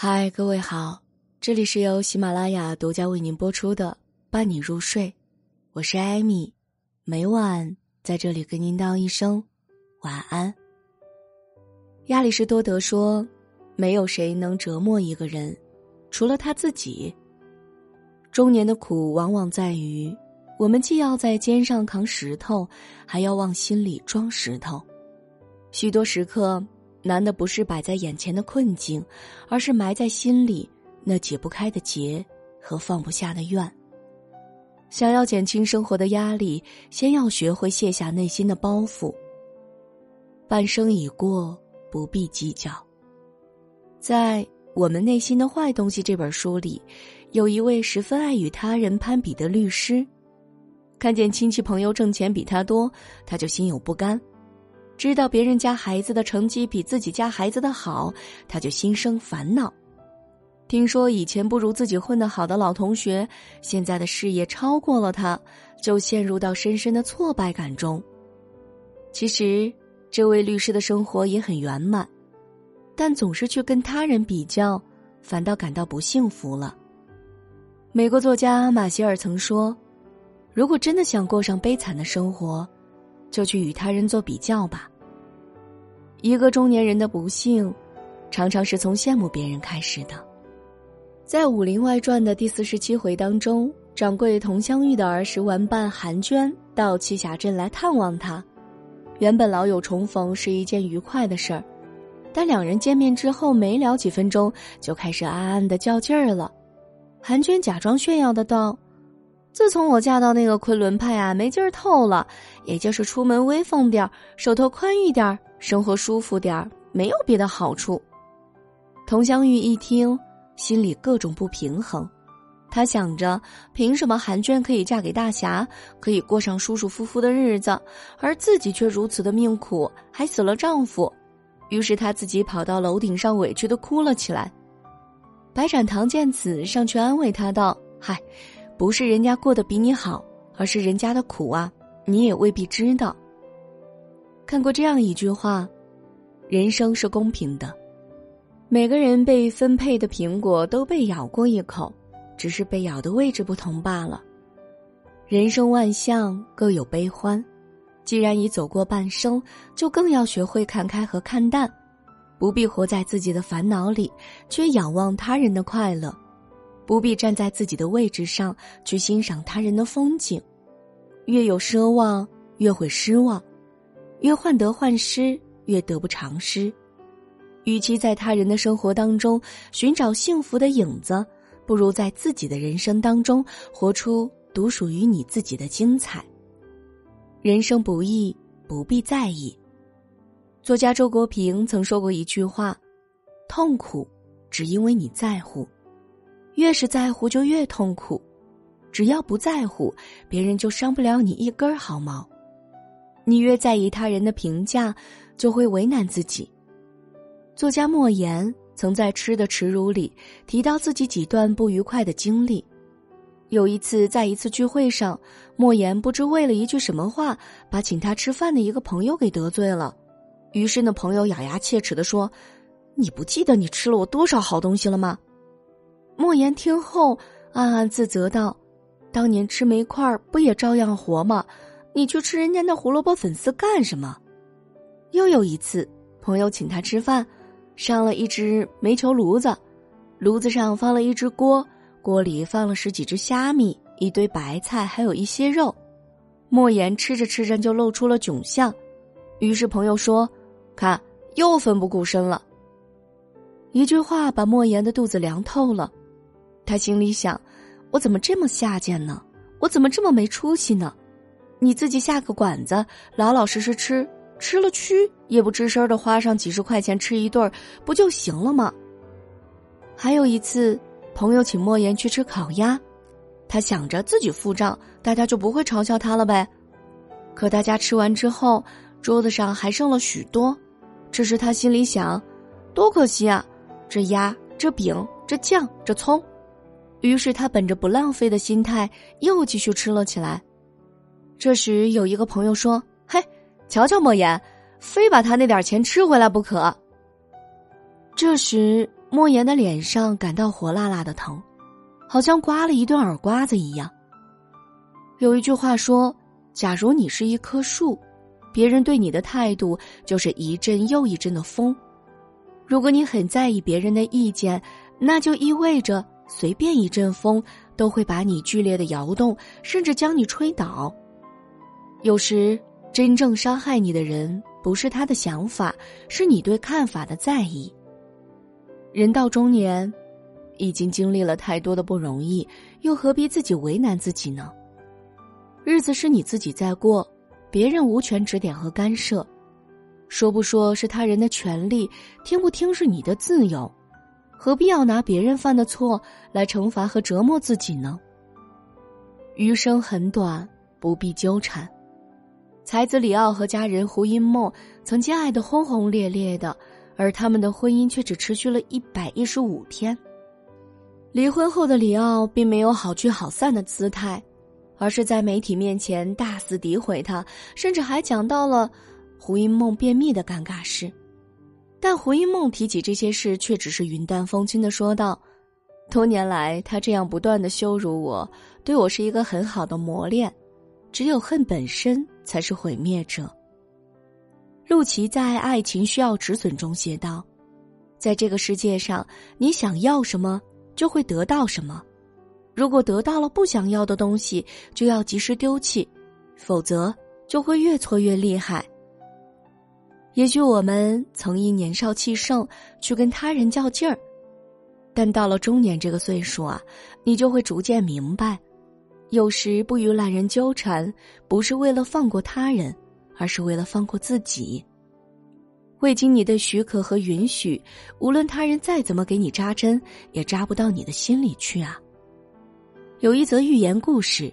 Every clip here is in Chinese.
嗨，各位好，这里是由喜马拉雅独家为您播出的《伴你入睡》，我是艾米，每晚在这里跟您道一声晚安。亚里士多德说：“没有谁能折磨一个人，除了他自己。”中年的苦往往在于，我们既要在肩上扛石头，还要往心里装石头，许多时刻。难的不是摆在眼前的困境，而是埋在心里那解不开的结和放不下的怨。想要减轻生活的压力，先要学会卸下内心的包袱。半生已过，不必计较。在《我们内心的坏东西》这本书里，有一位十分爱与他人攀比的律师，看见亲戚朋友挣钱比他多，他就心有不甘。知道别人家孩子的成绩比自己家孩子的好，他就心生烦恼。听说以前不如自己混得好的老同学，现在的事业超过了他，就陷入到深深的挫败感中。其实，这位律师的生活也很圆满，但总是去跟他人比较，反倒感到不幸福了。美国作家马歇尔曾说：“如果真的想过上悲惨的生活。”就去与他人做比较吧。一个中年人的不幸，常常是从羡慕别人开始的。在《武林外传》的第四十七回当中，掌柜佟湘玉的儿时玩伴韩娟到栖霞镇来探望他。原本老友重逢是一件愉快的事儿，但两人见面之后没聊几分钟，就开始暗暗的较劲儿了。韩娟假装炫耀的道。自从我嫁到那个昆仑派啊，没劲儿透了。也就是出门威风点儿，手头宽裕点儿，生活舒服点儿，没有别的好处。佟湘玉一听，心里各种不平衡。她想着，凭什么韩娟可以嫁给大侠，可以过上舒舒服服的日子，而自己却如此的命苦，还死了丈夫？于是她自己跑到楼顶上，委屈的哭了起来。白展堂见此，上去安慰她道：“嗨。”不是人家过得比你好，而是人家的苦啊，你也未必知道。看过这样一句话：人生是公平的，每个人被分配的苹果都被咬过一口，只是被咬的位置不同罢了。人生万象各有悲欢，既然已走过半生，就更要学会看开和看淡，不必活在自己的烦恼里，却仰望他人的快乐。不必站在自己的位置上去欣赏他人的风景，越有奢望越会失望，越患得患失越得不偿失。与其在他人的生活当中寻找幸福的影子，不如在自己的人生当中活出独属于你自己的精彩。人生不易，不必在意。作家周国平曾说过一句话：“痛苦，只因为你在乎。”越是在乎，就越痛苦。只要不在乎，别人就伤不了你一根毫毛。你越在意他人的评价，就会为难自己。作家莫言曾在《吃的耻辱》里提到自己几段不愉快的经历。有一次，在一次聚会上，莫言不知为了一句什么话，把请他吃饭的一个朋友给得罪了。于是那朋友咬牙切齿的说：“你不记得你吃了我多少好东西了吗？”莫言听后暗暗自责道：“当年吃煤块不也照样活吗？你去吃人家那胡萝卜粉丝干什么？”又有一次，朋友请他吃饭，上了一只煤球炉子，炉子上放了一只锅，锅里放了十几只虾米、一堆白菜，还有一些肉。莫言吃着吃着就露出了窘相，于是朋友说：“看，又奋不顾身了。”一句话把莫言的肚子凉透了。他心里想：“我怎么这么下贱呢？我怎么这么没出息呢？你自己下个馆子，老老实实吃，吃了蛆也不吱声的花上几十块钱吃一顿不就行了吗？”还有一次，朋友请莫言去吃烤鸭，他想着自己付账，大家就不会嘲笑他了呗。可大家吃完之后，桌子上还剩了许多，这时他心里想：“多可惜啊！这鸭，这饼，这酱，这葱。”于是他本着不浪费的心态，又继续吃了起来。这时有一个朋友说：“嘿，瞧瞧莫言，非把他那点钱吃回来不可。”这时莫言的脸上感到火辣辣的疼，好像刮了一顿耳刮子一样。有一句话说：“假如你是一棵树，别人对你的态度就是一阵又一阵的风。如果你很在意别人的意见，那就意味着随便一阵风都会把你剧烈的摇动，甚至将你吹倒。有时，真正伤害你的人。”不是他的想法，是你对看法的在意。人到中年，已经经历了太多的不容易，又何必自己为难自己呢？日子是你自己在过，别人无权指点和干涉。说不说是他人的权利，听不听是你的自由，何必要拿别人犯的错来惩罚和折磨自己呢？余生很短，不必纠缠。才子李奥和家人胡因梦曾经爱得轰轰烈烈的，而他们的婚姻却只持续了一百一十五天。离婚后的李奥并没有好聚好散的姿态，而是在媒体面前大肆诋毁他，甚至还讲到了胡因梦便秘的尴尬事。但胡因梦提起这些事，却只是云淡风轻的说道：“多年来，他这样不断的羞辱我，对我是一个很好的磨练。只有恨本身。”才是毁灭者。陆琪在《爱情需要止损》中写道：“在这个世界上，你想要什么就会得到什么。如果得到了不想要的东西，就要及时丢弃，否则就会越挫越厉害。也许我们曾因年少气盛去跟他人较劲儿，但到了中年这个岁数啊，你就会逐渐明白。”有时不与烂人纠缠，不是为了放过他人，而是为了放过自己。未经你的许可和允许，无论他人再怎么给你扎针，也扎不到你的心里去啊。有一则寓言故事：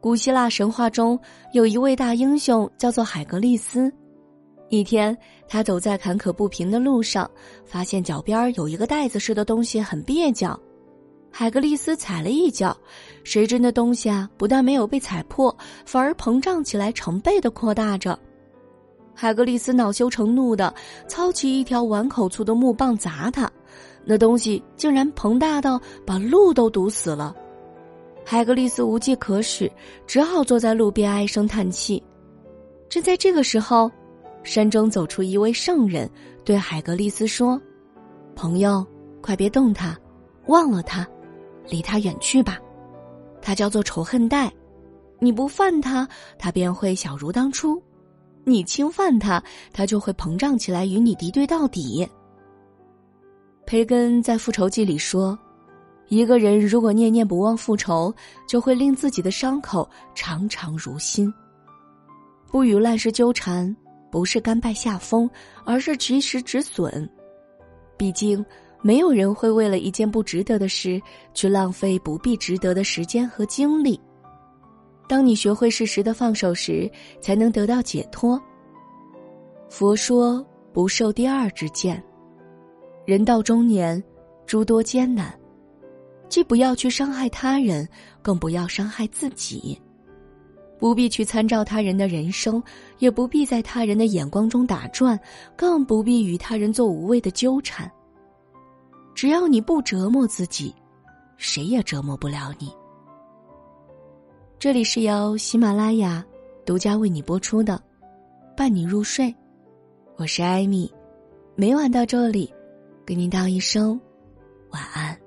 古希腊神话中有一位大英雄，叫做海格力斯。一天，他走在坎坷不平的路上，发现脚边有一个袋子似的东西，很蹩脚。海格力斯踩了一脚，谁知那东西啊，不但没有被踩破，反而膨胀起来，成倍的扩大着。海格力斯恼羞成怒的操起一条碗口粗的木棒砸他，那东西竟然膨大到把路都堵死了。海格力斯无计可施，只好坐在路边唉声叹气。正在这个时候，山中走出一位圣人，对海格力斯说：“朋友，快别动他，忘了他。”离他远去吧，它叫做仇恨带，你不犯它，它便会小如当初；你侵犯它，它就会膨胀起来，与你敌对到底。培根在《复仇记》里说：“一个人如果念念不忘复仇，就会令自己的伤口常常如新。不与烂事纠缠，不是甘拜下风，而是及时止损。毕竟。”没有人会为了一件不值得的事去浪费不必值得的时间和精力。当你学会适时的放手时，才能得到解脱。佛说不受第二支箭。人到中年，诸多艰难，既不要去伤害他人，更不要伤害自己。不必去参照他人的人生，也不必在他人的眼光中打转，更不必与他人做无谓的纠缠。只要你不折磨自己，谁也折磨不了你。这里是由喜马拉雅独家为你播出的《伴你入睡》，我是艾米，每晚到这里，给您道一声晚安。